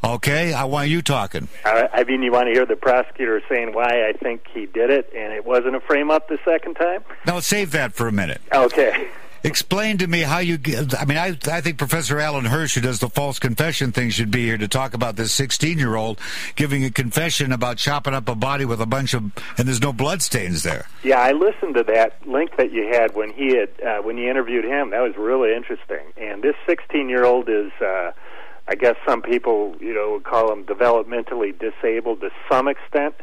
Okay, I want you talking. I, I mean, you want to hear the prosecutor saying why I think he did it and it wasn't a frame up the second time? No, save that for a minute. Okay. Explain to me how you. get- I mean, I I think Professor Alan Hirsch, who does the false confession thing, should be here to talk about this 16 year old giving a confession about chopping up a body with a bunch of and there's no blood stains there. Yeah, I listened to that link that you had when he had uh, when you interviewed him. That was really interesting. And this 16 year old is, uh, I guess some people you know would call him developmentally disabled to some extent.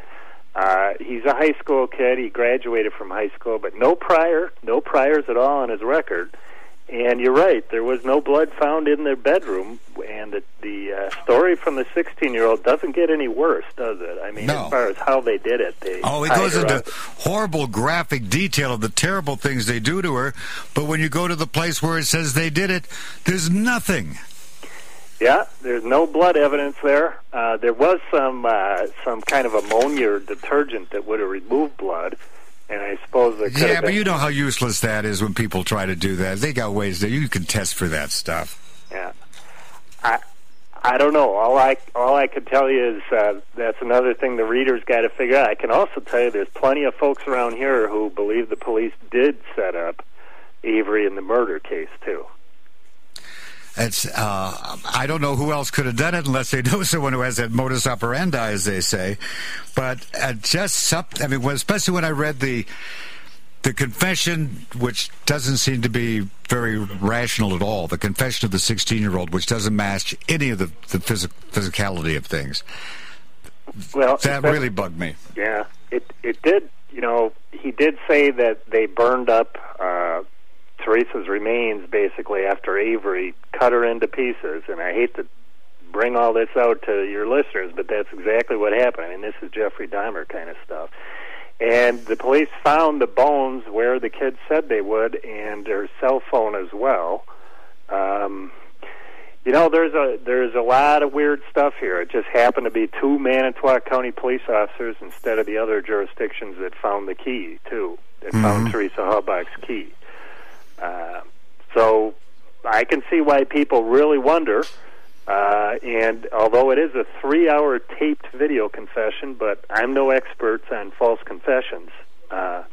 Uh, he's a high school kid. He graduated from high school, but no prior, no priors at all on his record. And you're right, there was no blood found in their bedroom. And the, the uh, story from the 16 year old doesn't get any worse, does it? I mean, No. as far as how they did it, they Oh, tied goes into up. horrible graphic detail of the terrible things they do to her, but when you go to the place where it says they did it, there's nothing. Yeah, there's no blood evidence there. Uh, there was some uh, some kind of ammonia or detergent that would have removed blood, and I suppose there could Yeah, but been, you know how useless that is when people try to do that. They got ways that you can test for that stuff. Yeah, I I don't know. All I all I could tell you is uh, that's another thing the readers got to figure out. I can also tell you there's plenty of folks around here who believe the police did set up Avery in the murder case too. It's uh, I don't know who else could have done it unless they know someone who has that modus operandi, as they say. But uh, just something. I mean, especially when I read the the confession, which doesn't seem to be very rational at all. The confession of the 16 year old, which doesn't match any of the the physic- physicality of things. Well, That that- really bugged me. Yeah, it it did. You know, he did say that they burned up uh, Teresa's remains basically after Avery cut her into pieces. And I hate to bring all this out to your listeners, but that's exactly what happened. I mean, this is Jeffrey Dahmer kind of stuff. And the police found the bones where the kids said they would, and her cell phone as well. Um, you know, there's a there's a lot of weird stuff here. It just happened to be two Manitowoc County police officers instead of the other jurisdictions that found the key too. That found Teresa Halbach's key. Uh, so I can see why people really wonder. Uh, and although it is a three-hour taped video confession, but I'm no expert on false confessions. Uh,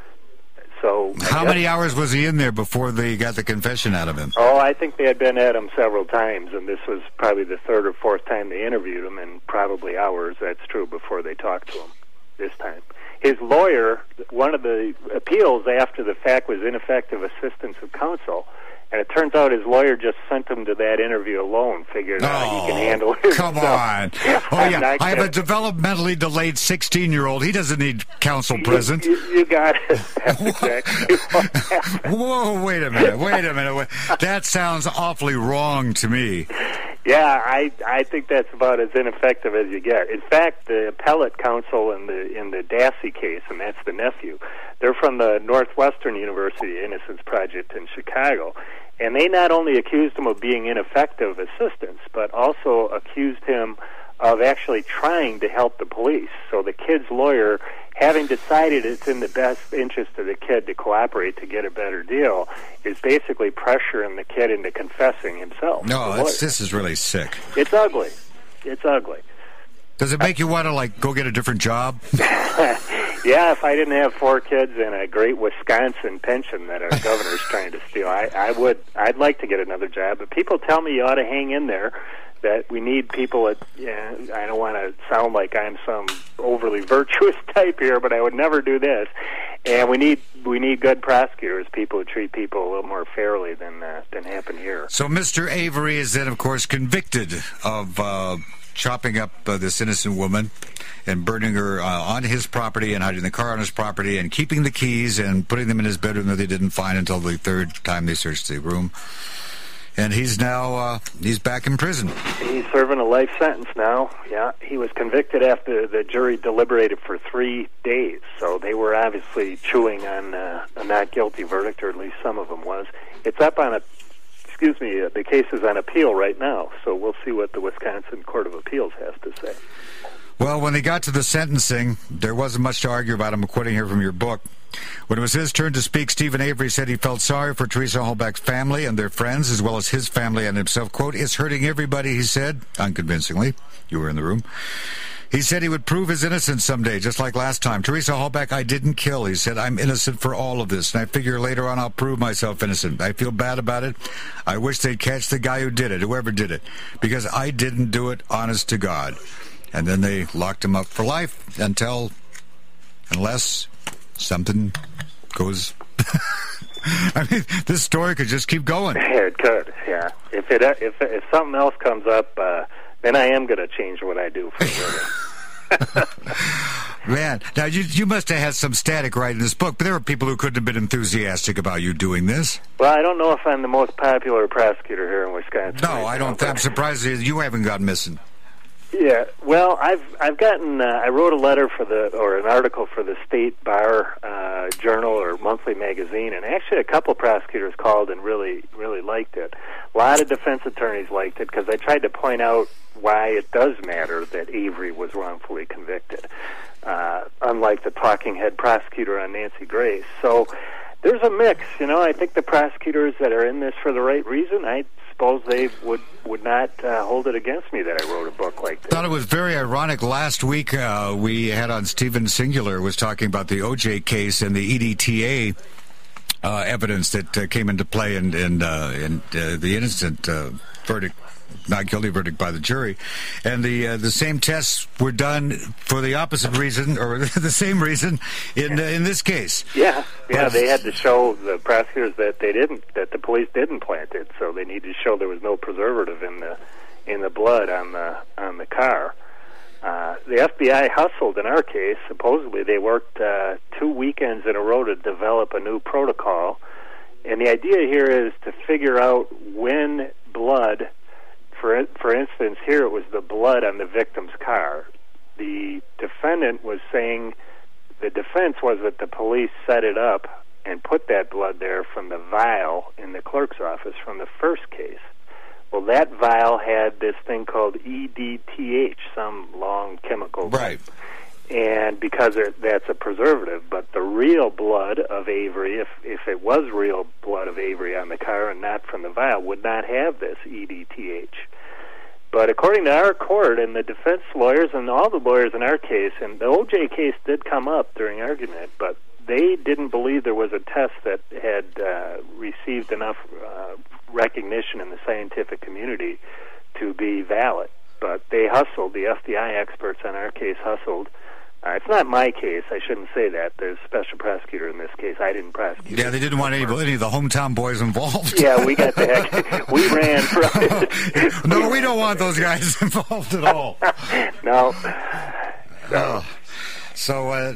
so How guess- many hours was he in there before they got the confession out of him? Oh, I think they had been at him several times, and this was probably the third or fourth time they interviewed him, and probably hours, that's true, before they talked to him this time. His lawyer, one of the appeals after the fact was ineffective assistance of counsel, and it turns out his lawyer just sent him to that interview alone, figured out he can oh, handle it. Oh, come on. Oh, yeah. I have a developmentally delayed 16 year old. He doesn't need counsel present. You, you, you got it. Exactly. Whoa, wait a minute. Wait a minute. That sounds awfully wrong to me. Yeah, I I think that's about as ineffective as you get. In fact, the appellate counsel in the in the Dassey case, and that's the nephew, they're from the Northwestern University Innocence Project in Chicago, and they not only accused him of being ineffective assistance, but also accused him of actually trying to help the police. So the kid's lawyer, having decided it's in the best interest of the kid to cooperate to get a better deal, is basically pressuring the kid into confessing himself. No, this is really sick. It's ugly. It's ugly. Does it make you want to, like, go get a different job? Yeah, if I didn't have four kids and a great Wisconsin pension that our governor's trying to steal, I, I would. I'd like to get another job. But people tell me you ought to hang in there that we need people that yeah, I don't want to sound like I'm some overly virtuous type here, but I would never do this. And we need we need good prosecutors, people who treat people a little more fairly than uh, than happened here. So Mr. Avery is then, of course, convicted of uh, chopping up uh, this innocent woman and burning her uh, on his property and hiding the car on his property and keeping the keys and putting them in his bedroom that they didn't find until the third time they searched the room and he's now uh, he's back in prison. He's serving a life sentence now. Yeah, he was convicted after the jury deliberated for three days, so they were obviously chewing on uh, a not guilty verdict, or at least some of them was. It's up on a excuse me, uh, the case is on appeal right now, so we'll see what the Wisconsin Court of Appeals has to say. Well, when they got to the sentencing, there wasn't much to argue about. I'm quoting here from your book. When it was his turn to speak, Steven Avery said he felt sorry for Teresa Halbach's family and their friends, as well as his family and himself. Quote, it's hurting everybody, he said, unconvincingly. You were in the room. He said he would prove his innocence someday, just like last time. Teresa Halbach, I didn't kill. He said, I'm innocent for all of this, and I figure later on I'll prove myself innocent. I feel bad about it. I wish they'd catch the guy who did it, whoever did it, because I didn't do it, honest to God. And then they locked him up for life until, unless something goes. I mean, this story could just keep going. Yeah, it could. Yeah, if it if if something else comes up, uh, then I am going to change what I do for a. Man, now you you must have had some static writing this book, but there were people who couldn't have been enthusiastic about you doing this. Well, I don't know if I'm the most popular prosecutor here in Wisconsin. No, I don't. I'm surprised you haven't gone missing. Yeah, well, I've I've gotten uh, I wrote a letter for the or an article for the state bar uh, journal or monthly magazine, and actually a couple prosecutors called and really really liked it. A lot of defense attorneys liked it because I tried to point out why it does matter that Avery was wrongfully convicted, uh, unlike the talking head prosecutor on Nancy Grace. So there's a mix, you know. I think the prosecutors that are in this for the right reason, I suppose they would would not uh, hold it against me that I wrote a book like this. Thought it was very ironic. Last week uh, we had on Stephen Singular was talking about the OJ case and the EDTA. Uh, evidence that uh, came into play in in, uh, in uh, the innocent verdict not guilty verdict by the jury, and the uh, the same tests were done for the opposite reason or the same reason in uh, in this case. Yeah, yeah, but, they had to show the prosecutors that they didn't that the police didn't plant it, so they needed to show there was no preservative in the in the blood on the on the car. Uh, the FBI hustled in our case. Supposedly, they worked uh, two weekends in a row to develop a new protocol. And the idea here is to figure out when blood for for instance, here it was the blood on the victim's car. The defendant was saying the defense was that the police set it up and put that blood there from the vial in the clerk's office from the first case. Well, that vial had this thing called EDTA, some long chemical. Right and because that's a preservative. But the real blood of Avery, if if it was real blood of Avery on the car and not from the vial, would not have this EDTA. But according to our court and the defense lawyers and all the lawyers in our case, and the OJ case did come up during argument, but they didn't believe there was a test that had uh, received enough uh, recognition in the scientific community to be valid. But they hustled, the FBI experts on our case hustled uh, it's not my case. I shouldn't say that. There's a special prosecutor in this case. I didn't prosecute. Yeah, they didn't want any, any of the hometown boys involved. yeah, we got the heck. we ran for no, we don't want those guys involved at all. no. No. Uh, so, uh,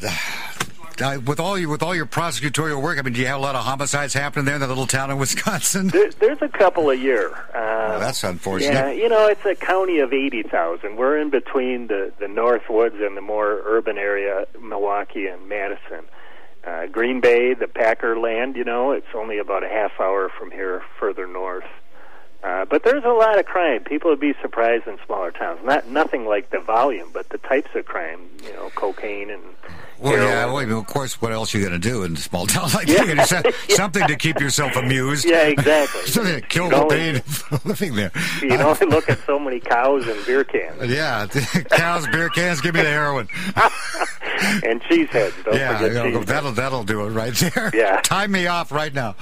uh, with all your with all your prosecutorial work, I mean, do you have a lot of homicides happening there in that little town in Wisconsin? There, there's a couple a year. Uh, oh, that's unfortunate. Yeah, you know, it's a county of eighty thousand. We're in between the the North Woods and the more urban area, Milwaukee and Madison. Uh, Green Bay, the Packer land, you know, it's only about a half hour from here, further north. Uh, but there's a lot of crime. People would be surprised in smaller towns. Not nothing like the volume, but the types of crime. You know, cocaine and well, yeah. Well, of course, what else are you going to do in a small town like yeah. that? Something to keep yourself amused. Yeah, exactly. something to kill the pain living there. You can only look at so many cows and beer cans. Yeah, cows, beer cans. Give me the heroin. and cheese heads. Don't yeah, forget that'll that'll do it right there. Yeah. Tie me off right now.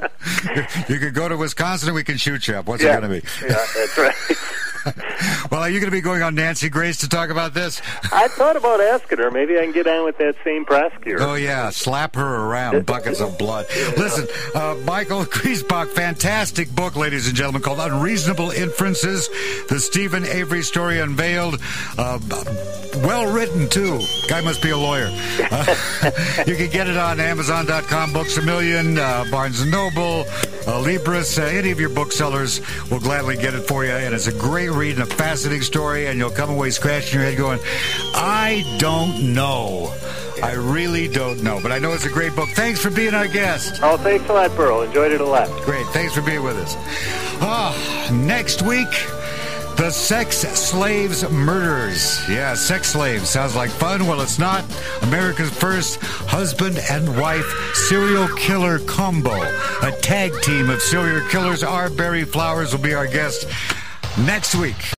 you could go to Wisconsin and we can shoot you up. What's yeah. it going to be? yeah, that's right. well, are you going to be going on Nancy Grace to talk about this? I thought about asking her. Maybe I can get on with that same prosecutor. Oh, yeah. Slap her around. Buckets of blood. Listen, uh, Michael Griesbach, fantastic book, ladies and gentlemen, called Unreasonable Inferences. The Steven Avery story unveiled. Uh, well written, too. Guy must be a lawyer. Uh, you can get it on Amazon.com, Books a Million, uh, Barnes & Noble, uh, Libris. Uh, any of your booksellers will gladly get it for you. And it's a great read and a fascinating story. And you'll come away scratching your head going, I don't know. I really don't know. But I know it's a great book. Thanks for being our guest. Oh, thanks a lot, Burl. Enjoyed it a lot. Great. Thanks for being with us. Ah, next week. The Sex Slaves Murders. Yeah, sex slaves. Sounds like fun. Well, it's not. America's first husband and wife serial killer combo. A tag team of serial killers. R. Barri Flowers will be our guest next week.